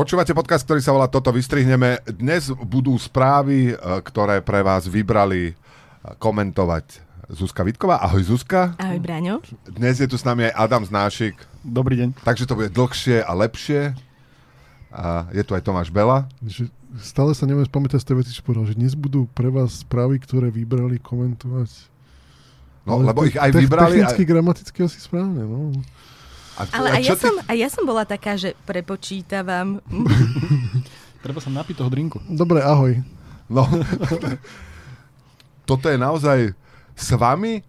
Počúvate podcast, ktorý sa volá Toto vystrihneme. Dnes budú správy, e, ktoré pre vás vybrali e, komentovať Zuzka Vitková. Ahoj Zuzka. Ahoj Braňo. Dnes je tu s nami aj Adam Znášik. Dobrý deň. Takže to bude dlhšie a lepšie. A je tu aj Tomáš Bela. Že stále sa neviem spamätať z tej veci, čo povedal, že dnes budú pre vás správy, ktoré vybrali komentovať. No, Ale lebo te- ich aj te- vybrali. Technicky, Aj, gramaticky asi správne, no. A, Ale a čo ja, som, aj ja som bola taká, že prepočítavam. Treba sa napiť toho drinku. Dobre, ahoj. No, toto je naozaj s vami,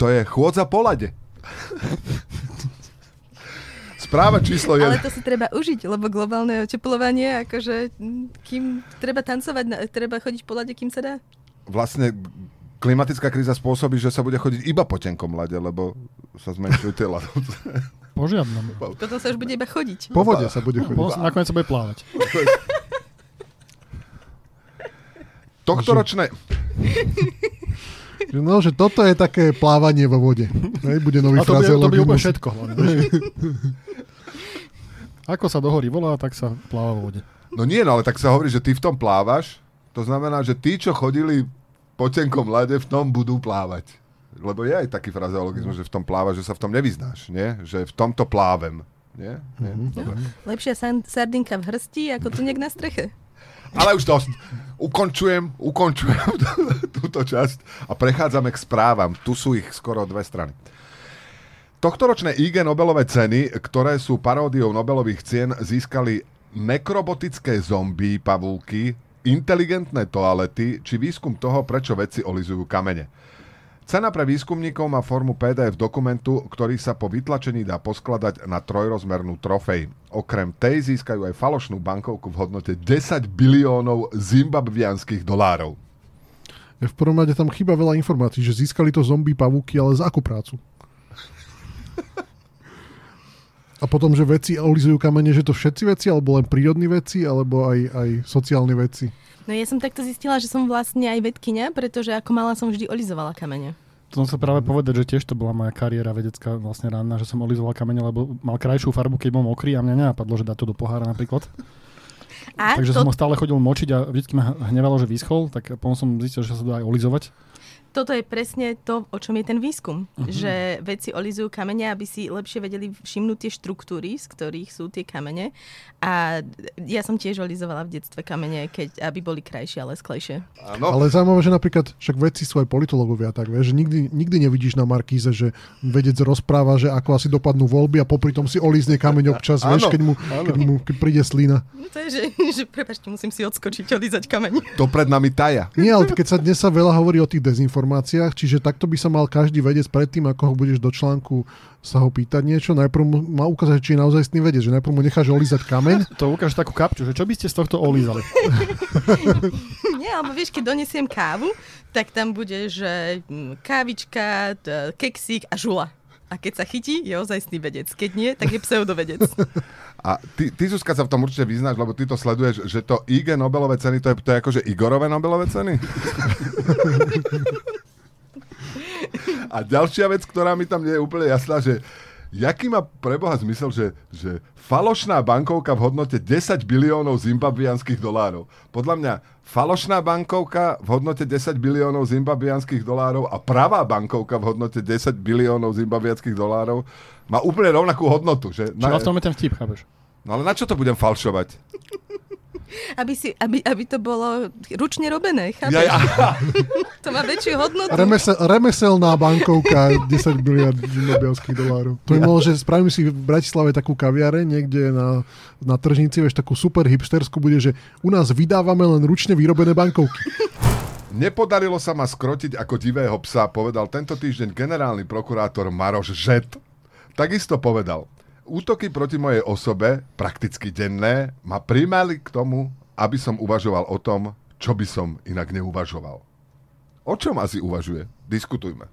to je chôdza po lade. Správa číslo Ale 1. to si treba užiť, lebo globálne oteplovanie, akože kým treba tancovať, treba chodiť po lade, kým sa dá. Vlastne klimatická kríza spôsobí, že sa bude chodiť iba po tenkom lade, lebo sa zmenšujú tie ľadovce. Po žiadnom. Potom sa už bude iba chodiť. Po vode sa bude Po, chodiť. nakoniec sa bude plávať. Tohtoročné... No, že toto je také plávanie vo vode. Hej, bude nový A to bude, to bude úplne všetko. hlavne. Ako sa do hory volá, tak sa pláva vo vode. No nie, no ale tak sa hovorí, že ty v tom plávaš, to znamená, že tí, čo chodili po tenkom lade, v tom budú plávať. Lebo je aj taký frazeologizmus, že v tom plávaš, že sa v tom nevyznáš, nie? Že v tomto plávem. Nie? nie? Dobre. Lepšia sardinka v hrsti, ako tu niek na streche. Ale už dosť. Ukončujem, ukončujem túto časť a prechádzame k správam. Tu sú ich skoro dve strany. Tohtoročné IG Nobelové ceny, ktoré sú paródiou Nobelových cien, získali nekrobotické zombie pavúky, inteligentné toalety či výskum toho, prečo vedci olizujú kamene. Cena pre výskumníkov má formu PDF dokumentu, ktorý sa po vytlačení dá poskladať na trojrozmernú trofej. Okrem tej získajú aj falošnú bankovku v hodnote 10 biliónov zimbabvianských dolárov. V prvom rade tam chýba veľa informácií, že získali to zombie pavúky, ale za akú prácu? A potom, že veci olizujú kamene, že to všetci veci, alebo len prírodní veci, alebo aj, aj sociálne veci. No ja som takto zistila, že som vlastne aj vedkynia, pretože ako mala som vždy olizovala kamene. To som sa práve povedať, že tiež to bola moja kariéra vedecká vlastne ranná, že som olizoval kamene, lebo mal krajšiu farbu, keď bol mokrý a mňa nenapadlo, že dá to do pohára napríklad. A Takže to, som ho stále chodil močiť a vždy ma hnevalo, že vyschol, tak potom som zistil, že sa to dá aj olizovať. Toto je presne to, o čom je ten výskum. Uh-huh. Že vedci olizujú kamene, aby si lepšie vedeli všimnúť tie štruktúry, z ktorých sú tie kamene. A ja som tiež olizovala v detstve kamene, keď, aby boli krajšie a lesklejšie. Áno, Ale zaujímavé, že napríklad však vedci sú aj politológovia, tak vieš, že nikdy, nikdy nevidíš na Markíze, že vedec rozpráva, že ako asi dopadnú voľby a popri tom si olízne kameň občas, vieš, keď mu, áno. keď mu keď príde slina. No to je, že, že prepačte, musím si odskočiť, olízať kameň. to pred nami taja. Nie, ale keď sa dnes sa veľa hovorí o tých dezinformáciách, čiže takto by sa mal každý vedec predtým, ako ho budeš do článku sa ho pýtať niečo, najprv mu má ukázať, či je naozaj vedec, že najprv mu necháš olízať kameň, To ukáže takú kapču, že čo by ste z tohto olízali. Nie, alebo vieš, keď donesiem kávu, tak tam bude, že mm, kávička, keksík a žula. A keď sa chytí, je ozajstný vedec. Keď nie, tak je pseudovedec. A ty, ty Zuzka, sa v tom určite vyznáš, lebo ty to sleduješ, že to IG Nobelové ceny, to je, to je akože Igorové Nobelové ceny? A ďalšia vec, ktorá mi tam nie je úplne jasná, že jaký má preboha zmysel, že, že falošná bankovka v hodnote 10 biliónov zimbabvianských dolárov. Podľa mňa falošná bankovka v hodnote 10 biliónov zimbabvianských dolárov a pravá bankovka v hodnote 10 biliónov zimbabvianských dolárov má úplne rovnakú hodnotu. Že Čo v tom je ten vtip, chápeš? No ale na čo to budem falšovať? Aby, si, aby, aby to bolo ručne robené, chápeš? Ja, ja, To má väčšiu hodnotu. Remesel, remeselná bankovka 10 miliard zimbabwianských dolárov. To by bolo, že spravím si v Bratislave takú kaviare niekde na, na tržnici, vieš, takú super hipsterskú bude, že u nás vydávame len ručne vyrobené bankovky. Nepodarilo sa ma skrotiť ako divého psa, povedal tento týždeň generálny prokurátor Maroš Žet. Takisto povedal, útoky proti mojej osobe, prakticky denné, ma primali k tomu, aby som uvažoval o tom, čo by som inak neuvažoval. O čom asi uvažuje? Diskutujme.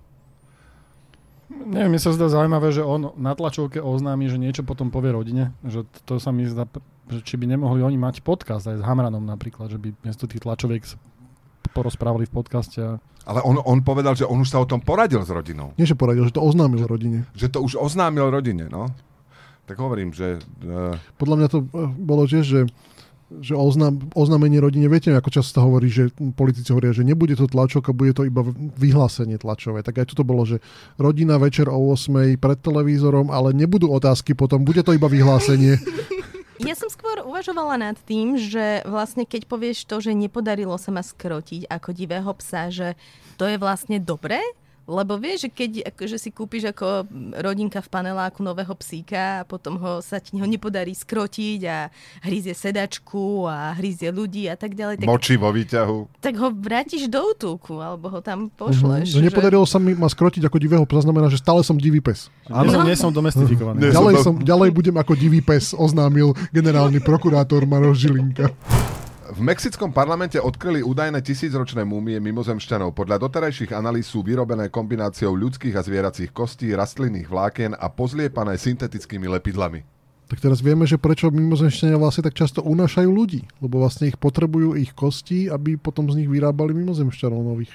Neviem, mi sa zdá zaujímavé, že on na tlačovke oznámi, že niečo potom povie rodine. Že to sa mi zdá, že či by nemohli oni mať podcast aj s Hamranom napríklad, že by miesto tých tlačoviek porozprávali v podcaste. A... Ale on, on povedal, že on už sa o tom poradil s rodinou. Nie, že poradil, že to oznámil rodine. Že to už oznámil rodine, no. Tak hovorím, že... Uh, Podľa mňa to eh, bolo tiež, že že oznam, oznámenie rodine, viete, ako často hovorí, že politici hovoria, že nebude to tlačok a bude to iba vyhlásenie tlačové. Tak aj toto bolo, že rodina večer o 8 pred televízorom, ale nebudú otázky potom, bude to iba vyhlásenie. Ja som skôr uvažovala nad tým, že vlastne keď povieš to, že nepodarilo sa ma skrotiť ako divého psa, že to je vlastne dobré, lebo vieš, že keď akože si kúpiš ako rodinka v paneláku nového psíka a potom ho, sa ti ho nepodarí skrotiť a hryzie sedačku a hryzie ľudí a tak ďalej. Tak, Moči vo výťahu. Tak ho vrátiš do útulku alebo ho tam pošleš. Mm-hmm. Že nepodarilo sa mi ma skrotiť ako divého psa, znamená, že stále som divý pes. Nie som, nie som domestifikovaný. Ďalej, som, ďalej budem ako divý pes, oznámil generálny prokurátor Maroš Žilinka. V mexickom parlamente odkryli údajné tisícročné múmie mimozemšťanov. Podľa doterajších analýz sú vyrobené kombináciou ľudských a zvieracích kostí, rastlinných vlákien a pozliepané syntetickými lepidlami. Tak teraz vieme, že prečo mimozemšťania vlastne tak často unášajú ľudí. Lebo vlastne ich potrebujú ich kosti, aby potom z nich vyrábali mimozemšťanov nových.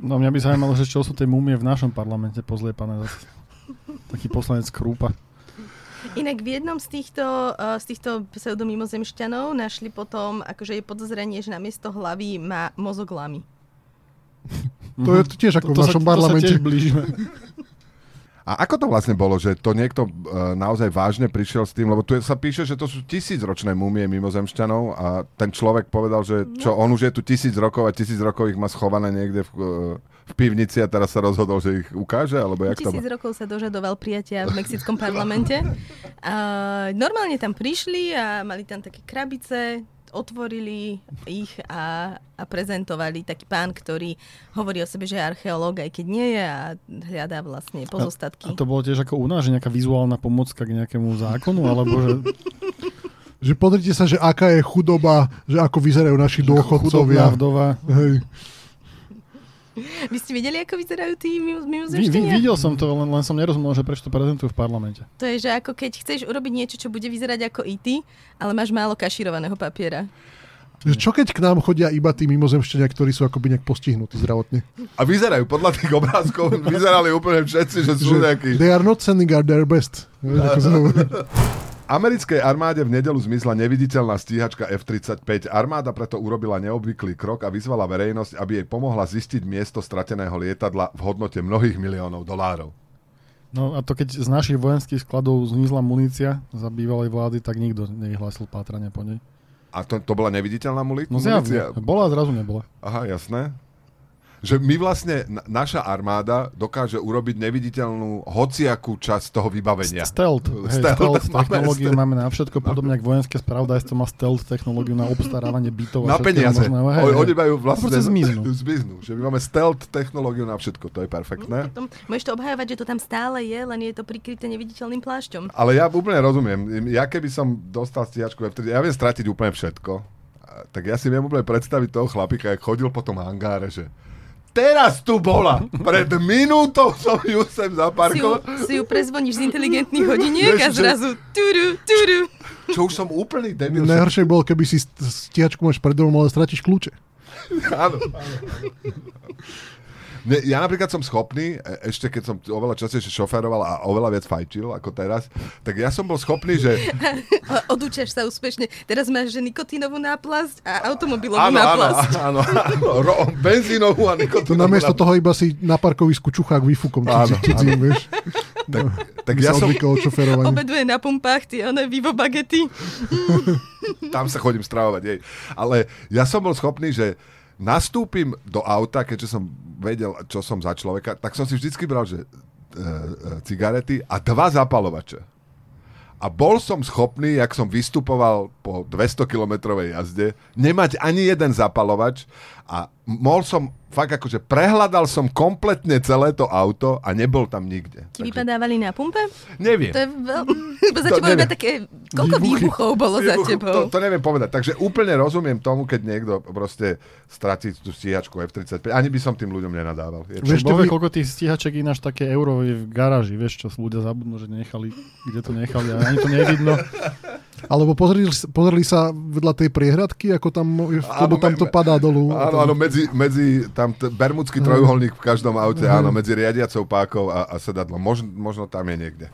No mňa by zaujímalo, že čo sú tie múmie v našom parlamente pozliepané. Taký poslanec Krúpa. Inak v jednom z týchto, uh, z týchto pseudomimozemšťanov našli potom, akože je podozrenie, že namiesto hlavy má mozog lamy. To je tiež ako to, v našom sa, parlamente. To sa tiež blížime. A ako to vlastne bolo, že to niekto uh, naozaj vážne prišiel s tým, lebo tu je, sa píše, že to sú tisícročné múmie mimozemšťanov a ten človek povedal, že čo, on už je tu tisíc rokov a tisíc rokov ich má schované niekde v, uh, v pivnici a teraz sa rozhodol, že ich ukáže? Alebo jak Tisíc to rokov sa dožadoval prijatia v Mexickom parlamente. A normálne tam prišli a mali tam také krabice, otvorili ich a, a prezentovali taký pán, ktorý hovorí o sebe, že je archeológ, aj keď nie je a hľadá vlastne pozostatky. A, a to bolo tiež ako u nás, že nejaká vizuálna pomocka k nejakému zákonu, alebo že... že pozrite sa, že aká je chudoba, že ako vyzerajú naši dôchodcovia. Chudobná vdova. Hej. Vy ste videli, ako vyzerajú tí mimozemšťania? videl som to, len, len som nerozumel, že prečo to prezentujú v parlamente. To je, že ako keď chceš urobiť niečo, čo bude vyzerať ako IT, ale máš málo kašírovaného papiera. Čo keď k nám chodia iba tí mimozemšťania, ktorí sú akoby nejak postihnutí zdravotne? A vyzerajú, podľa tých obrázkov, vyzerali úplne všetci, že sú nejakí... They are not sending out their best. Ako sa hovorí. Americkej armáde v nedelu zmizla neviditeľná stíhačka F-35. Armáda preto urobila neobvyklý krok a vyzvala verejnosť, aby jej pomohla zistiť miesto strateného lietadla v hodnote mnohých miliónov dolárov. No a to keď z našich vojenských skladov zmizla munícia za bývalej vlády, tak nikto nevyhlásil pátranie po nej. A to, to bola neviditeľná muli- No zjavne. Bola a zrazu nebola. Aha, jasné. Že my vlastne, na- naša armáda dokáže urobiť neviditeľnú hociakú časť toho vybavenia. Stealth. Hej, Stealth, stealth, máme technológiu stealth. máme na všetko, podobne ako vojenské spravodajstvo má stealth technológiu na obstarávanie bytov. Na peniaze. možného. Hej, O, hej. oni majú vlastne... proste zmiznú. zmiznú. Že my máme stealth technológiu na všetko, to je perfektné. Potom môžeš to obhajovať, že to tam stále je, len je to prikryté neviditeľným plášťom. Ale ja úplne rozumiem. Ja keby som dostal stíhačku F3, ja viem stratiť úplne všetko. Tak ja si viem úplne predstaviť toho chlapika, jak chodil po tom hangáre, že teraz tu bola. Pred minútou som ju sem Si ju, zaparkoval. si ju prezvoníš z inteligentných hodiniek a zrazu turu, turu. Čo už som úplný debil. Najhoršie bolo, keby si st- stíhačku máš pred domom, ale stratíš kľúče. Áno. Ne, ja napríklad som schopný, e- ešte keď som oveľa častejšie šoféroval a oveľa viac fajčil ako teraz, tak ja som bol schopný, že... Odúčaš sa úspešne. Teraz máš že nikotínovú náplasť a automobilovú Áno, áno, náplasť. áno, áno, ro, benzínovú a To nikotínovú. namiesto toho iba si na parkovisku čuchák výfukom Áno, cudzí, cudzí, vieš. Tak, tak By ja som. Obeduje na pumpách tie one vivo bagety. tam sa chodím stravovať, jej. Ale ja som bol schopný, že nastúpim do auta, keďže som vedel, čo som za človeka, tak som si vždycky bral, že e, e, cigarety a dva zapalovače. A bol som schopný, jak som vystupoval po 200-kilometrovej jazde, nemať ani jeden zapalovač a mohol som, fakt akože prehľadal som kompletne celé to auto a nebol tam nikde. Ti vypadávali na pumpe? Neviem. To je veľ... Lebo za To tebou iba také... Koľko Výbuchy. výbuchov bolo za To, tebou? to neviem povedať. Takže úplne rozumiem tomu, keď niekto proste stratí tú stíhačku F-35. Ani by som tým ľuďom nenadával. Je Vieš, to... Vy- koľko tých stíhaček ináč také euro je v garáži, vieš čo, ľudia zabudnú, že nechali, kde to nechali a ani to nevidno. Alebo pozreli, pozreli sa vedľa tej priehradky, ako tam, lebo tam to padá dolu. Áno, áno, medzi, medzi tam t- bermudský trojuholník v každom aute, áno, medzi riadiacou pákou a, a sedadlom. Možno, možno tam je niekde.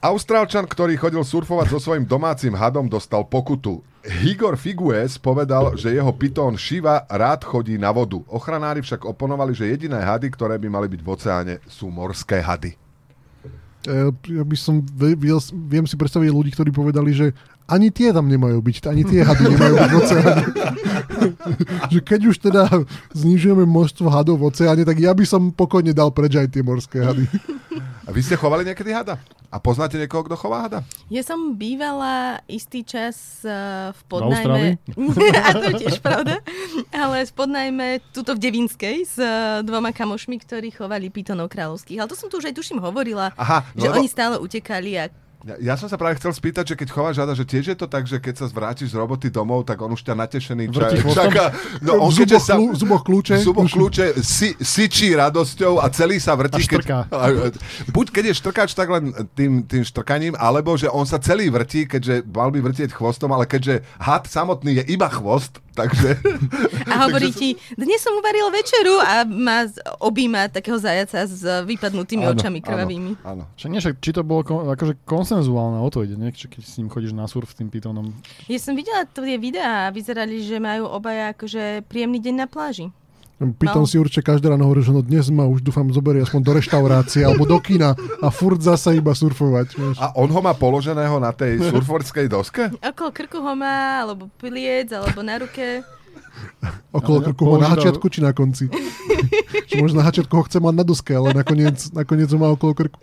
Austrálčan, ktorý chodil surfovať so svojím domácim hadom, dostal pokutu. Higor Figues povedal, že jeho pitón Shiva rád chodí na vodu. Ochranári však oponovali, že jediné hady, ktoré by mali byť v oceáne, sú morské hady. E, Ja by som, viem si predstaviť ľudí, ktorí povedali, že ani tie tam nemajú byť, ani tie hady nemajú byť v oceáne. že keď už teda znižujeme množstvo hadov v oceáne, tak ja by som pokojne dal preč aj tie morské hady. A vy ste chovali niekedy hada? A poznáte niekoho, kto chová hada? Ja som bývala istý čas uh, v podnajme... A to je tiež pravda. Ale v podnajme tuto v Devinskej s uh, dvoma kamošmi, ktorí chovali pitonov kráľovských. Ale to som tu už aj tuším hovorila, Aha, no že lebo- oni stále utekali a Ja, ja som sa práve chcel spýtať, že keď chováš hada, že tiež je to tak, že keď sa vrátiš z roboty domov, tak on už ťa natešený Vrti ča- chvostom? čaká. No on V zuboch sa... zuboch kľúče. v zuboch kľúče si, sičí radosťou a celý sa vrtí. A štrká. Keď, buď keď je štrkač tak len tým, tým štrkaním, alebo že on sa celý vrtí, keďže mal by vrtieť chvostom, ale keďže had samotný je iba chvost, takže... A hovorí ti, dnes som uvaril večeru a má objíma takého zajaca s vypadnutými Áno, očami krvavými. Áno, áno. Však nie, či to bolo kon, akože konsenzuálne, o to ide, nie? Či keď s ním chodíš na surf s tým pitónom. Ja som videla tie videá a vyzerali, že majú obaja akože príjemný deň na pláži. Pýtam No. si určite každé ráno hovorí, že no dnes ma už dúfam zoberie aspoň do reštaurácie alebo do kina a furt zasa iba surfovať. Vieš. A on ho má položeného na tej surforskej doske? Okolo krku ho má, alebo piliec, alebo na ruke. Okolo krku ho na hačiatku či na konci. Či možno na hačiatku ho chce mať na doske, ale nakoniec, nakoniec ho má okolo krku.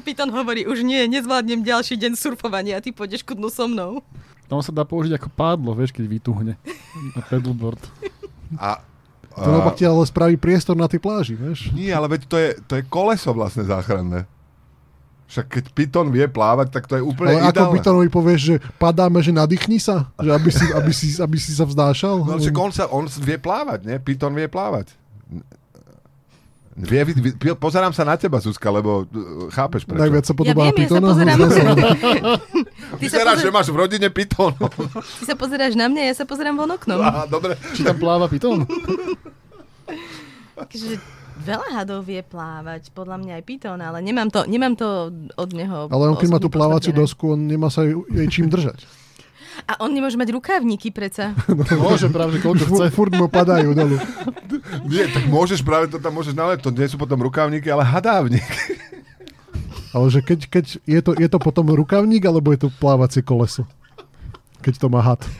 Piton hovorí, už nie, nezvládnem ďalší deň surfovania a ty pôjdeš kudnú so mnou. Tam sa dá použiť ako pádlo, vieš, keď vytuhne. Na pedalboard. A, To naopak ti ale spraví priestor na tej pláži, vieš. Nie, ale veď to je, to je koleso vlastne záchranné. Však keď Python vie plávať, tak to je úplne Ale ako ideálne. Pythonovi povieš, že padáme, že nadýchni sa? Že aby si, aby si, aby si sa vzdášal? No, však on, sa, on vie plávať, nie? Python vie plávať. Vie, vy, pozerám sa na teba, Zuzka, lebo uh, chápeš prečo. Najviac sa Ja podobá viem, na ja sa pozerám. Ty Vyzeráš, že pozer- máš v rodine Python. ty sa pozeráš na mňa, ja sa pozerám von oknom. Aha, dobre. Či tam pláva pitón? Takže veľa hadov vie plávať, podľa mňa aj Python, ale nemám to, nemám to od neho. Ale on keď má tú plávaciu dosku, on nemá sa jej, jej čím držať. A on nemôže mať rukávniky predsa. Môže práve, že koľko chce. Furt, mu padajú dolu. Nie, tak môžeš práve to tam môžeš nalieť. To nie sú potom rukávniky, ale hadávnik. Ale že keď, keď je, to, je to potom rukavník, alebo je to plávacie koleso? Keď to má had.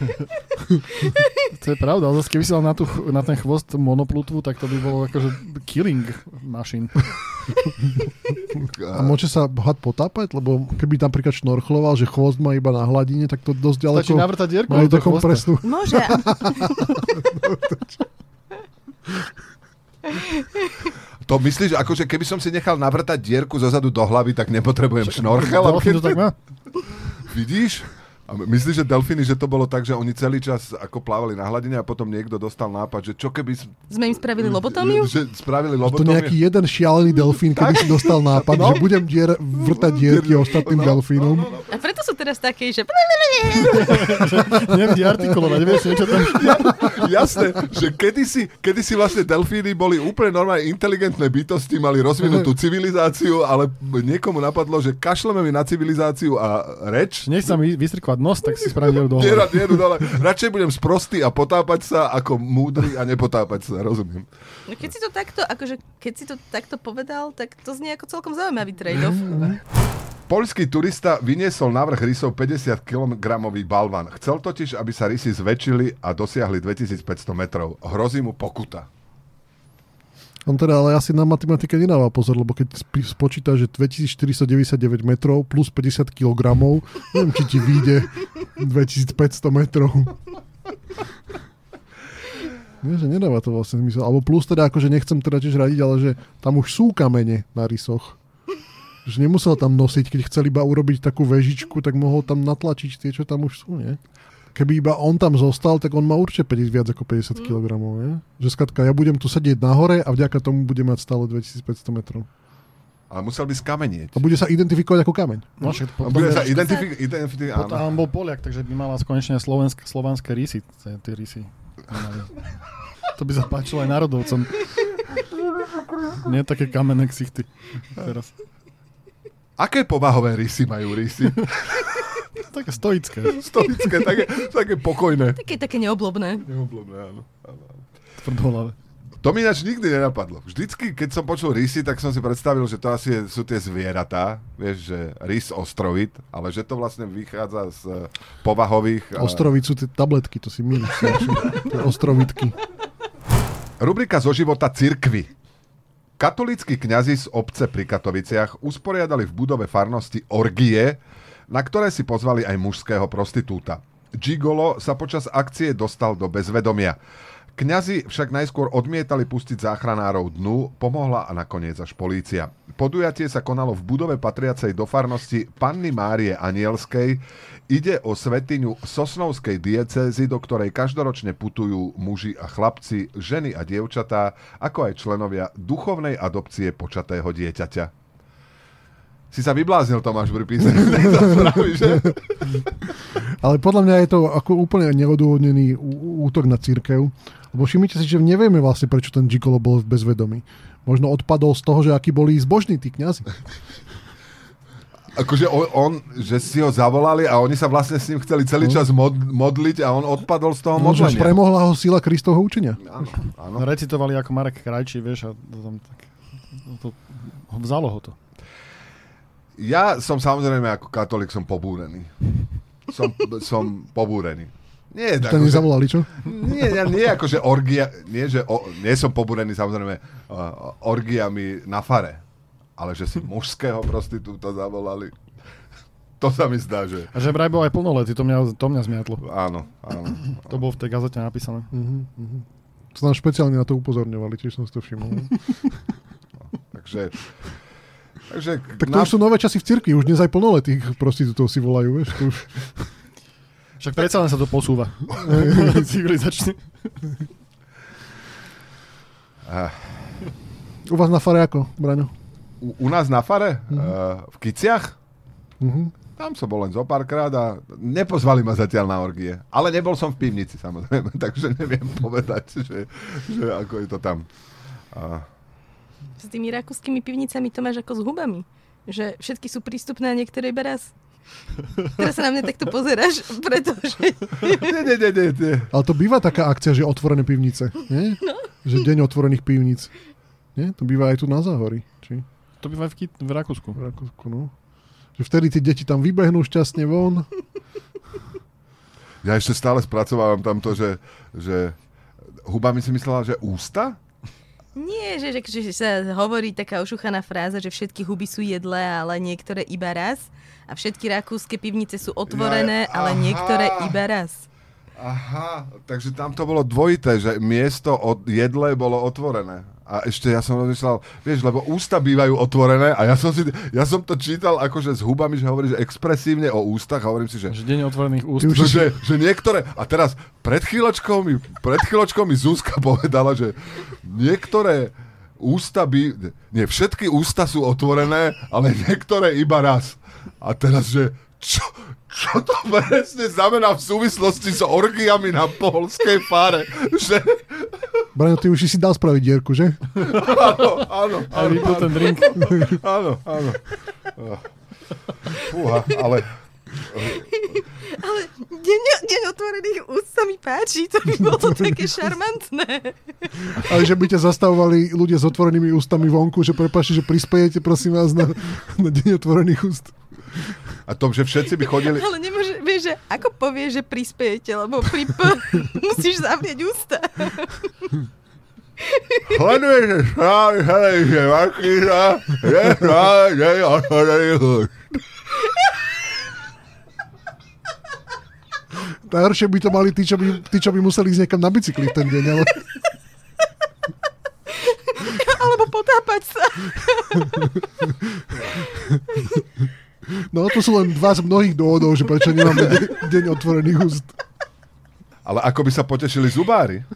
To je pravda, ale zase keby si dal na, tú, na ten chvost monoplutvu, tak to by bolo akože killing machine. A môže sa had potápať? Lebo keby tam napríklad šnorchloval, že chvost má iba na hladine, tak to dosť ďaleko Stačí navrtať dierku majú chvosta. kompresnú. Môže. To myslíš, akože keby som si nechal navrtať dierku zozadu do hlavy, tak nepotrebujem šnorchel? Má? Vidíš? A myslíš, že delfíny, že to bolo tak, že oni celý čas ako plávali na hladine a potom niekto dostal nápad, že čo keby... Sme im spravili lobotómiu? Že spravili To lobotómiu? nejaký jeden šialený delfín, kedy si dostal nápad, No. že budem dier, vrtať dierky ostatným No, delfínom. no, no, no. A preto sú teraz také, že... Neviem ti artikulovať, vieš, niečo tam... Jasné, že kedysi, kedysi vlastne delfíny boli úplne normálne inteligentné bytosti, mali rozvinutú civilizáciu, ale niekomu napadlo, že kašleme mi na civilizáciu a reč. Nech sa mi vystrkovať nos, tak si spravím dieru do hlavy. Dierať dieru dole. Radšej budem sprostý a potápať sa, ako múdry a nepotápať sa, rozumiem. No keď si to takto, akože, keď si to takto povedal, tak to znie ako celkom zaujímavý trade-off. Poľský turista vyniesol na vrch rysov 50 kg balvan. Chcel totiž, aby sa rysy zväčšili a dosiahli 2500 metrov. Hrozí mu pokuta. On teda ale asi na matematike nedáva pozor, lebo keď spočíta, že 2499 metrov plus 50 kg, neviem, či ti vyjde 2500 metrov. Nie, že nedáva to vlastne zmysel. Alebo plus teda, akože nechcem teda tiež radiť, ale že tam už sú kamene na rysoch. Že nemusel tam nosiť, keď chcel iba urobiť takú vežičku, tak mohol tam natlačiť tie, čo tam už sú, nie? Keby iba on tam zostal, tak on má určite 50, viac ako 50 kg, nie? Že skratka, ja budem tu sedieť nahore a vďaka tomu budem mať stále 2500 metrov. Ale musel by skamenieť. A bude sa identifikovať ako kameň. No, však A potom, Bude je- sa identifikovať, identifi- potom áno. bol Poliak, takže by mala konečne slovensk, slovanské rysy. Tie rysy. To by sa páčilo aj národovcom. Nie také kamenné ksichty. Teraz. Aké povahové rysy majú rysy? Také stoické. Stoické, také, také pokojné. Také, také neoblobné. Neoblobné, áno. áno. Tvrdohlavé. To mi ináč nikdy nenapadlo. Vždycky, keď som počul rysy, tak som si predstavil, že to asi je, sú tie zvieratá, vieš, že rys ostrovit, ale že to vlastne vychádza z eh, povahových... a- Ostrovit sú tie tabletky, to si milíš. Ostrovitky. Rubrika zo života cirkvy. Katolíckí kňazi z obce pri Katoviciach usporiadali v budove farnosti orgie, na ktoré si pozvali aj mužského prostitúta. Gigolo sa počas akcie dostal do bezvedomia. Kňazi však najskôr odmietali pustiť záchranárov dnu, pomohla a nakoniec až polícia. Podujatie sa konalo v budove patriacej do farnosti Panny Márie Anielskej. Ide o svetiňu Sosnovskej diecézy, do ktorej každoročne putujú muži a chlapci, ženy a dievčatá, ako aj členovia duchovnej adopcie počatého dieťaťa. Si sa vybláznil, Tomáš, pri písaní tejto správy, že? Ale podľa mňa je to ako úplne neodôvodnený útok na církev. Lebo všimnite si, že nevieme vlastne, prečo ten Gigolo bol v bezvedomí. Možno odpadol z toho, že akí boli zbožní tí kňazi. Akože on, on, že si ho zavolali a oni sa vlastne s ním chceli celý čas mod, modliť a on odpadol z toho Možno až modlenia. premohla ho sila Kristovho učenia. Áno, áno. Recitovali ako Marek Krajčí, vieš, a to tam tak... To, to, vzalo ho to. Ja som samozrejme ako katolík som pobúrený. Som, som pobúrený. Nie, To ako, že, nezavolali, čo? nie, nie, nie ako, že orgia, nie, že o, nie som pobúrený samozrejme uh, orgiami na fare, ale že si mužského prostitúta zavolali. To sa mi zdá, že A že vraj bol aj plnoletý, to mňa, to mňa zmiatlo. áno, áno. To bolo v tej gazete napísané. Uh-huh, uh-huh. To nám špeciálne na to upozorňovali, tiež som si to všimol. Takže, takže Tak to už sú nové časy v cirkvi, už dnes aj plnoletých prostitútov si volajú, vieš. To už... Však predsa len sa to posúva. Civilizačne. U vás na fare ako, Braňo? u, u nás na fare, uh, v Kiciach, Uh-huh. Tam som bol len zo párkrát a nepozvali ma zatiaľ na orgie. Ale nebol som v pivnici samozrejme, takže neviem povedať, že, že ako je to tam. A, S tými rakúskymi pivnicami to máš ako s hubami. Že všetky sú prístupné a niektoré iba raz. Teraz sa na mňa takto pozeráš, pretože... nie, nie, nie, nie, nie. Ale to býva taká akcia, že otvorené pivnice, nie? No. Že deň otvorených pivníc. Nie? To býva aj tu na Záhori. Či To býva v, Kit- v Rakúsku. v Rakúsku, no. Že vtedy tie deti tam vybehnú šťastne von. Ja ešte stále spracovávam tamto, že, že hubami si myslela, že ústa? Nie, že, že, že sa hovorí taká ošuchaná fráza, že všetky huby sú jedlé, ale niektoré iba raz. A všetky rakúske pivnice sú otvorené, ale aha. niektoré iba raz. Aha, takže tam to bolo dvojité, že miesto od jedle bolo otvorené. A ešte ja som rozmýšľal, vieš, lebo ústa bývajú otvorené a ja som, si, ja som to čítal akože s hubami, že hovorí, že expresívne o ústach a hovorím si, že Že deň otvorených úst. No, že, že niektoré, a teraz pred chvíľočkou mi, pred chvíľočkou mi Zuzka povedala, že niektoré ústa by, nie, všetky ústa sú otvorené, ale niektoré iba raz. A teraz, že čo, čo to presne znamená v súvislosti s orgiami na polskej fare? Že, Braňo, ty už si dal spraviť dierku, že? áno, áno, áno, vypil ten drink. áno, áno. Fúha, ale Ale deň, deň otvorených úst sa mi páči, to by bolo také šarmantné. Ale že by ťa zastavovali ľudia s otvorenými ústami vonku, že prepáčte, že prispejete prosím vás na, na deň otvorených úst. A to, že všetci by chodili... Ale nemôže, vieš, že ako povieš, že prispiejete, lebo pri P musíš zavrieť ústa. Sleduje, že správy, že Markýza je práve deň otvorených úst. Najhoršie by to mali tí, čo by, tí, čo by museli ísť niekam na bicykli v ten deň, ale Alebo potápať sa. no to sú len dva z mnohých dôvodov, že prečo nemáme de- deň otvorených úst. Ale ako by sa potešili zubári.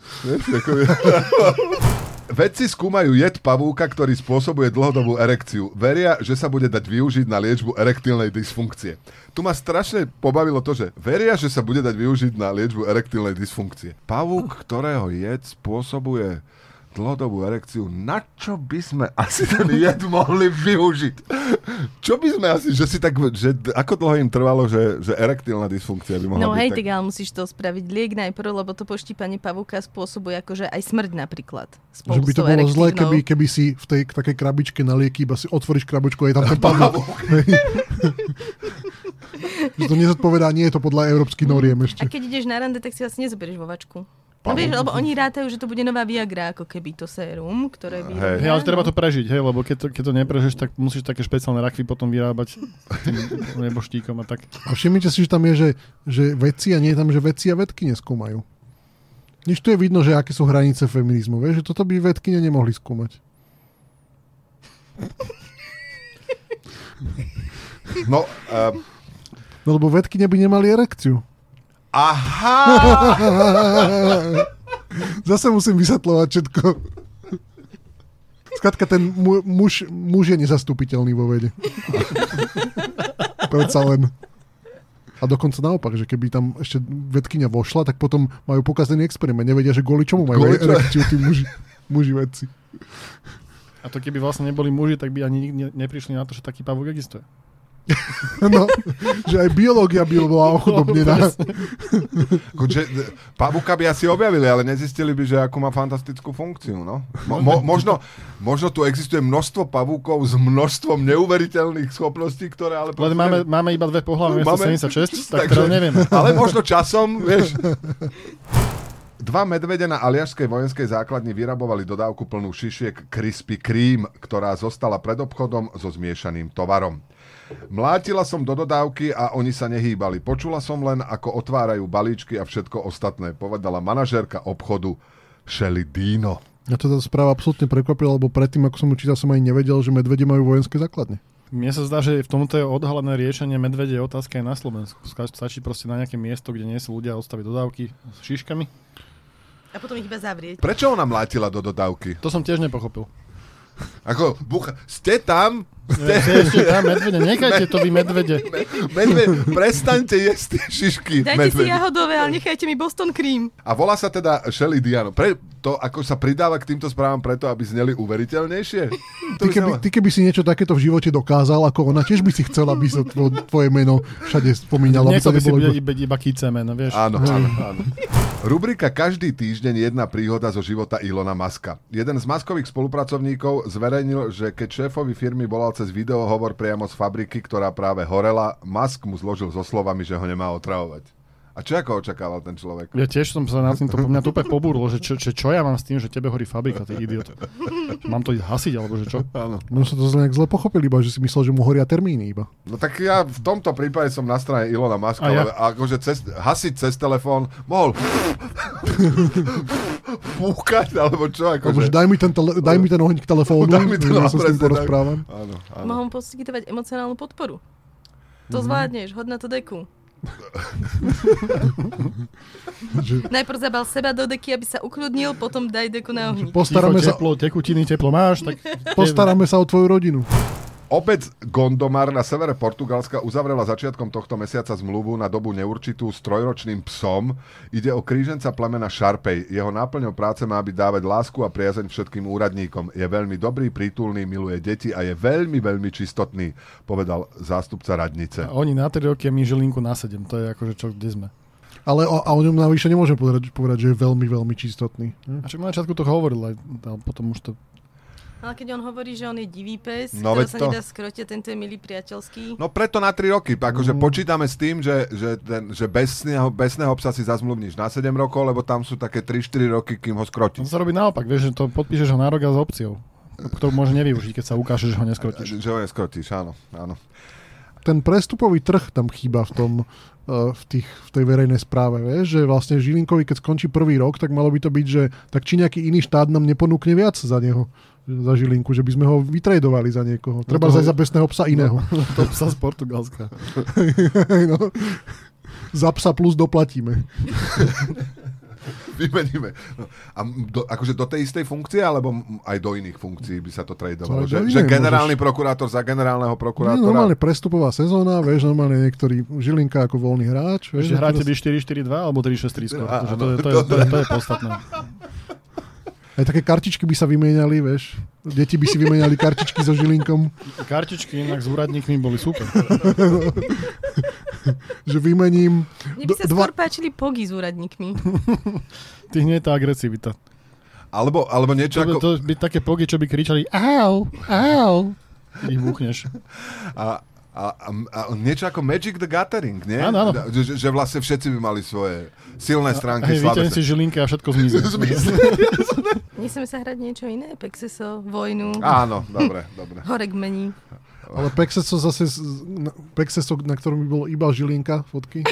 Vedci skúmajú jed pavúka, ktorý spôsobuje dlhodobú erekciu. Veria, že sa bude dať využiť na liečbu erektilnej dysfunkcie. Tu ma strašne pobavilo to, že veria, že sa bude dať využiť na liečbu erektilnej dysfunkcie. Pavúk, ktorého jed spôsobuje dlhodobú erekciu, na čo by sme asi ten jed mohli využiť? Čo by sme asi, že si tak, že ako dlho im trvalo, že, že erektilná dysfunkcia by mohla No byť hej, tak... ale musíš to spraviť liek najprv, lebo to poštípanie pavúka spôsobuje akože aj smrť napríklad. Že Spolu by s to bolo zlé, keby, keby si v tej takej krabičke na lieky iba si otvoríš krabičku a je tam ten pavúk. Že to nezodpovedá, nie je to podľa európskych noriem ešte. A keď ideš na rande, tak si asi nezoberieš vo vačku. No vieš, lebo oni rátajú, že to bude nová Viagra, ako keby to sérum, ktoré by... Hej. Hej, ale treba to prežiť, hej, lebo keď to, keď to neprežeš, tak musíš také špeciálne rakvy potom vyrábať tým neboštíkom a tak. A všimnite si, že tam je, že, že vedci a nie je tam, že vedci a vedky neskúmajú. Nič tu je vidno, že aké sú hranice feminizmu. Vieš, že toto by vedky nemohli skúmať. No, uh, No lebo vedky by nemali erekciu. Aha! Zase musím vysvetľovať všetko. Skladka, ten mu, muž, muž je nezastupiteľný vo vede. Predsa len. A dokonca naopak, že keby tam ešte vedkynia vošla, tak potom majú pokazený experiment. Nevedia, že kvôli čomu majú Kvôli erekciu tí muži, muži vedci. A to keby vlastne neboli muži, tak by ani nikdy neprišli na to, že taký pavúk existuje. No, že aj biológia by bola ochudobnená. Akože, pavúka by asi objavili, ale nezistili by, že akú má fantastickú funkciu. No? Mo, mo, možno, možno tu existuje množstvo pavúkov s množstvom neuveriteľných schopností, ktoré ale... Len máme, máme iba dve pohľavy, Máme- miesto 76, tak takže- teraz neviem. Ale možno časom, vieš. Dva medvede na aliašskej vojenskej základni vyrabovali dodávku plnú šišiek Krispy Kreme, ktorá zostala pred obchodom so zmiešaným tovarom. Mlátila som do dodávky a oni sa nehýbali. Počula som len, ako otvárajú balíčky a všetko ostatné, povedala manažérka obchodu Shelly Dino. Ja to tá správa absolútne prekvapila, lebo predtým, ako som ju čítal, som aj nevedel, že medvede majú vojenské základne. Mne sa zdá, že v tomto je odhalené riešenie medvede otázka aj na Slovensku. Stačí proste na nejaké miesto, kde nie sú ľudia, odstaviť dodávky s šiškami. A potom ich iba zavrieť. Prečo ona mlátila do dodávky? To som tiež nepochopil. Ako, bucha, ste tam? Ja, ešte tam medvede, nechajte to vy medvede. Medve, prestaňte jesť tie šišky. Dajte si medvede. jahodové, ale nechajte mi Boston Cream. A volá sa teda Shelly Diano. Pre, to ako sa pridáva k týmto správam preto, aby zneli uveriteľnejšie? Ty To by keby, ty keby si niečo takéto v živote dokázal, ako ona, tiež by si chcela, aby sa tvo, tvoje meno všade spomínalo. Nechcel by si byť iba- iba, iba kýceme, no vieš. Áno, áno, áno. Rubrika Každý týždeň jedna príhoda zo života Ilona Maska. Jeden z maskových spolupracovníkov zverejnil, že keď šéfovi firmy volal cez videohovor priamo z fabriky, ktorá práve horela, Musk mu zložil so slovami, že ho nemá otravovať. A čo ako očakával ten človek? Ja tiež som sa na týmto, po mňa to úplne pobúrlo, že čo, čo, čo ja mám s tým, že tebe horí fabrika, ty idiot. Mám to ísť hasiť, alebo že čo? Áno. No sa to zle, nejak zle pochopili, iba že si myslel, že mu horia termíny iba. No tak ja v tomto prípade som na strane Ilona Maska, A ja? ale akože cez, hasiť cez telefón mohol fúkať, alebo čo? Alebo že Akože, daj mi ten, tele, daj mi ten ohník telefónu, Daj mi ten, ja sa s tým presne tak. porozprávam. áno, áno. Mohol poskytovať emocionálnu podporu. To zvládneš, hod na to deku. Že Najprv zabal seba do deky, aby sa ukľudnil, potom daj deku na ohník. postaráme, Ticho, sa, teplo, tekutiny, teplo máš, tak... postaráme sa o tvoju rodinu. Obec Gondomar na severe Portugalska uzavrela začiatkom tohto mesiaca zmluvu na dobu neurčitú s trojročným psom. Ide o kríženca plemena Sharpej. Jeho náplňou práce má byť dávať lásku a priazeň všetkým úradníkom. Je veľmi dobrý, prítulný, miluje deti a je veľmi, veľmi čistotný, povedal zástupca radnice. A oni na 3 roky a my žilinku na 7. To je akože čo, kde sme. Ale o, a o ňom navyše nemôžem povedať, povedať, že je veľmi, veľmi čistotný. A však na začiatku to hovoril, ale potom už to... Ale keď on hovorí, že on je divý pes, No, veď sa to- nedá skrotiť, tento je milý priateľský. No preto na 3 roky. Akože počítame s tým, že, že, ten, že besného, besného psa si zazmluvníš na 7 rokov, lebo tam sú také 3-4 roky, kým ho To skrotíš. sa robí naopak, vieš, že to podpíšeš ho na rok a s opciou. Ktorú môže nevyužiť, keď sa ukáže, že ho neskrotíš. Že ho neskrotíš, áno. áno. ten prestupový trh tam chýba v tom, eh, v, tých, v tej verejnej správe, vieš, že vlastne Žilinkovi, keď skončí prvý rok, tak malo by to byť, že tak či nejaký iný štát nám neponúkne viac za neho, za Žilinku, že by sme ho vytredovali za niekoho. Treba to- no za besného psa iného. To psa z Portugalska. no. Za psa plus doplatíme. Vymeníme. No, a do, akože do tej istej funkcie, alebo aj do iných funkcií by sa to tradovalo? To Že, že generálny prokurátor za generálneho Nie, prokurátora? normálne prestupová sezóna, vieš, normálne niektorý Žilinka ako voľný hráč. Vieš, a hráte teraz- vy 4-4-2 alebo 3-6-3 skôr? Akože to, je, to, to, to je podstatné. Aj také kartičky by sa vymieniali, vieš. Deti by si vymieniali kartičky so žilinkom. Kartičky inak s úradníkmi boli super. Že vymením... Mne by sa d- skôr páčili pogy s úradníkmi. Tých nie je tá agresivita. Alebo, alebo niečo To, ako... to by také pogy, čo by kričali au, au. Ich buchneš. A, a, a, a niečo ako Magic the Gathering, nie? Áno, áno. Že, že vlastne všetci by mali svoje silné stránky, Hej, slabé vyťahni si žilinky a všetko zmizne. Zmizne. Nechceme sa hrať niečo iné? Pexeso, vojnu, Áno, dobre, dobre. horek mení. Ale Pexeso zase... Pexeso, na ktorom by bolo iba žilinka, fotky.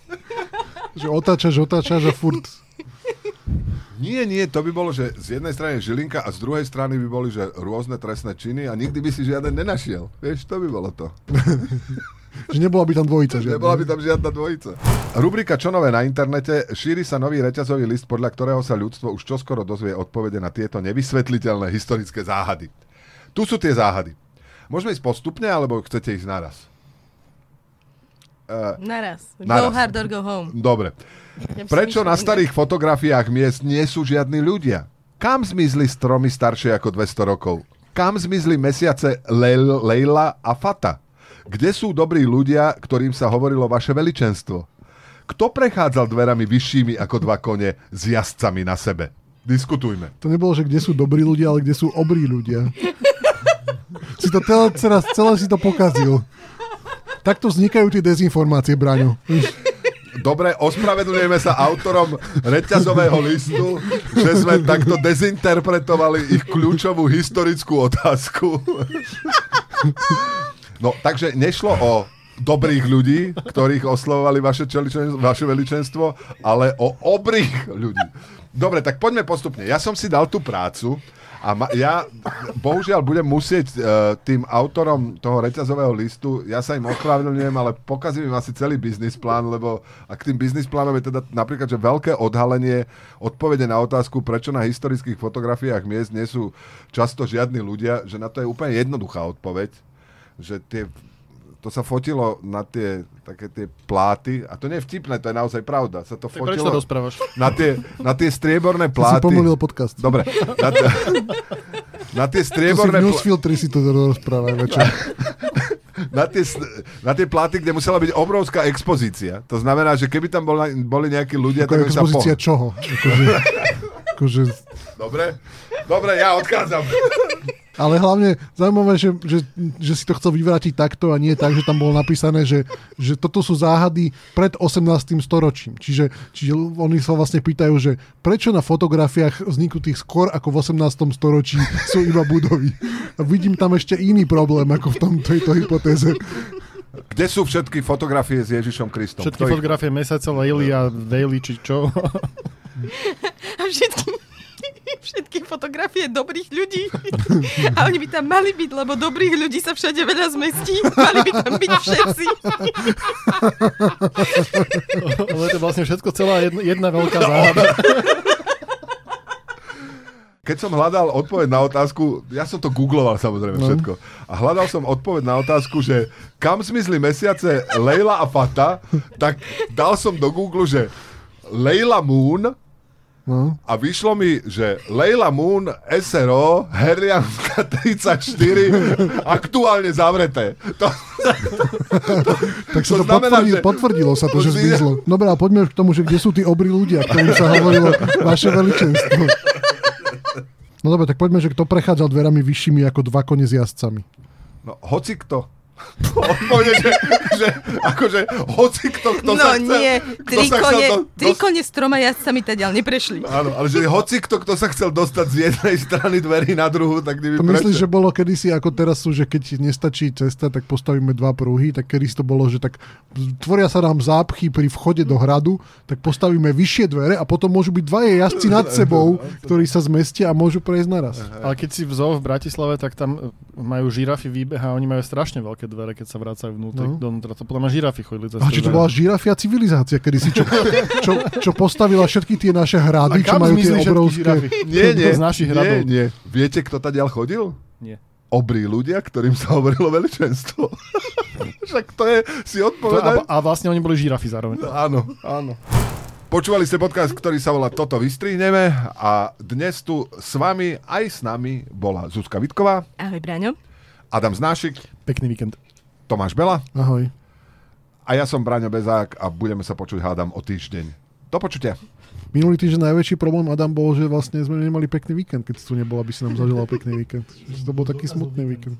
že otáčaš, otáčaš a furt... Nie, nie, to by bolo, že z jednej strany Žilinka a z druhej strany by boli, že rôzne trestné činy a nikdy by si žiaden nenašiel. Vieš, to by bolo to. Že nebola by tam dvojica. Žiadna. Nebola by tam žiadna dvojica. Rubrika Čo nové na internete? Šíri sa nový reťazový list, podľa ktorého sa ľudstvo už čoskoro dozvie odpovede na tieto nevysvetliteľné historické záhady. Tu sú tie záhady. Môžeme ísť postupne, alebo chcete ísť naraz? Uh, Naraz. Go Naraz. hard or go home. dobre. Ja Prečo na starých fotografiách miest nie sú žiadni ľudia? Kam zmizli stromy staršie ako 200 rokov? Kam zmizli mesiace Leil, Leila a Fata? Kde sú dobrí ľudia, ktorým sa hovorilo vaše veličenstvo? Kto prechádzal dverami vyššími ako dva kone s jazdcami na sebe? Diskutujme. To nebolo, že kde sú dobrí ľudia, ale kde sú obrí ľudia. si to celé, celé si to pokazil. Takto vznikajú tie dezinformácie, Braňo. Dobre, ospravedlňujeme sa autorom reťazového listu, že sme takto dezinterpretovali ich kľúčovú historickú otázku. No, takže nešlo o dobrých ľudí, ktorých oslovovali vaše, čeličen, vaše veličenstvo, ale o obrých ľudí. Dobre, tak poďme postupne. Ja som si dal tú prácu a ma, ja bohužiaľ budem musieť uh, tým autorom toho reťazového listu, ja sa im ospravedlňujem, ale pokazím im asi celý biznis plán, lebo ak tým biznis plánom je teda napríklad, že veľké odhalenie odpovede na otázku, prečo na historických fotografiách miest nie sú často žiadni ľudia, že na to je úplne jednoduchá odpoveď, že tie to sa fotilo na tie také tie pláty, a to nie je vtipné, to je naozaj pravda, sa to Tak prečo sa fotilo rozprávaš? na tie, na tie strieborné Ty si pláty. pomýlil podcast. Dobre, na, t- na tie To si strieborné pl- si to rozprávaj večer. na tie, na tie pláty, kde musela byť obrovská expozícia. To znamená, že keby tam bol, boli nejakí ľudia, Ako tak by sa expozícia po... čoho? Akože, akože, Dobre? Dobre, ja odchádzam. Ale hlavne zaujímavé, že, že, že si to chcel vyvrátiť takto a nie tak, že tam bolo napísané, že, že toto sú záhady pred 18. storočím. Čiže, čiže oni sa vlastne pýtajú, že prečo na fotografiách vzniknutých skôr ako v 18. storočí sú iba budovy. A vidím tam ešte iný problém ako v tom, tejto hypotéze. Kde sú všetky fotografie s Ježišom Kristom? Všetky Kto ich- fotografie mesiaca, Leily a Daily, či čo. A všetky, všetky fotografie dobrých ľudí. A oni by tam mali byť, lebo dobrých ľudí sa všade veľa zmestí. Mali by tam byť všetci. Ale to je vlastne všetko celá jedna, jedna veľká záhada. Keď som hľadal odpoveď na otázku, ja som to googloval samozrejme No. všetko, a hľadal som odpoveď na otázku, že kam zmizli mesiace Leila a Fata, tak dal som do Google, že Leila Moon No. a vyšlo mi, že Leila Moon, SRO, Herlianska 34, aktuálne zavreté. To, Tak sa To to, znamená, potvrdilo, že- potvrdilo sa to, to že zmizlo. Dobre, a poďme k tomu, že kde sú tí obrí ľudia, ktorým sa hovorilo vaše veličenstvo. No dobre, tak poďme, že kto prechádzal dverami vyššími ako dva kone s jazdcami. no, hoci kto. Odpovede, že, že akože hoci kto, kto no sa chcel... nie, tri sa chcel kone, do- tri dos- kone s troma jazdcami tadiaľ neprešli. Áno, ale že hoci kto, kto sa chcel dostať z jednej strany dverí na druhú, tak neby To myslíš, že bolo kedysi ako teraz sú, že keď nestačí cesta, tak postavíme dva pruhy, tak kedysi to bolo, že tak tvoria sa nám zápchy pri vchode do hradu, tak postavíme vyššie dvere a potom môžu byť dvaje jazdci nad sebou, ktorí sa zmestia a môžu prejsť naraz. Ale keď si v zoo v Bratislave, tak tam majú žirafy výbeh a oni majú strašne veľké dvere, keď sa vracajú vnútri, No. no. dovnútra. To podľa mňa žirafy chodili cez A či to bola žirafia civilizácia, kedy si čo, čo, čo postavila všetky tie naše hrady, čo majú tie obrovské... žirafy? Nie, nie, Z našich nie, hradov. nie. Viete, kto ďal chodil? Nie. Obrí ľudia, ktorým sa hovorilo veličenstvo. Však to je si To, odpovedať. a, a vlastne oni boli žirafy zároveň. Áno, áno. Počúvali ste podcast, ktorý sa volá Toto vystrihneme a dnes tu s vami aj s nami bola Zuzka Vitková, Ahoj, Braňo. Adam Znášik, Pekný víkend. Tomáš Bela Ahoj. a ja som Braňo Bezák a budeme sa počuť hádam o týždeň. Do počutia. Minulý týždeň najväčší problém Adam bol, že vlastne sme nemali pekný víkend, keď tu nebol, aby si nám zaželal pekný víkend. To bol taký smutný víkend.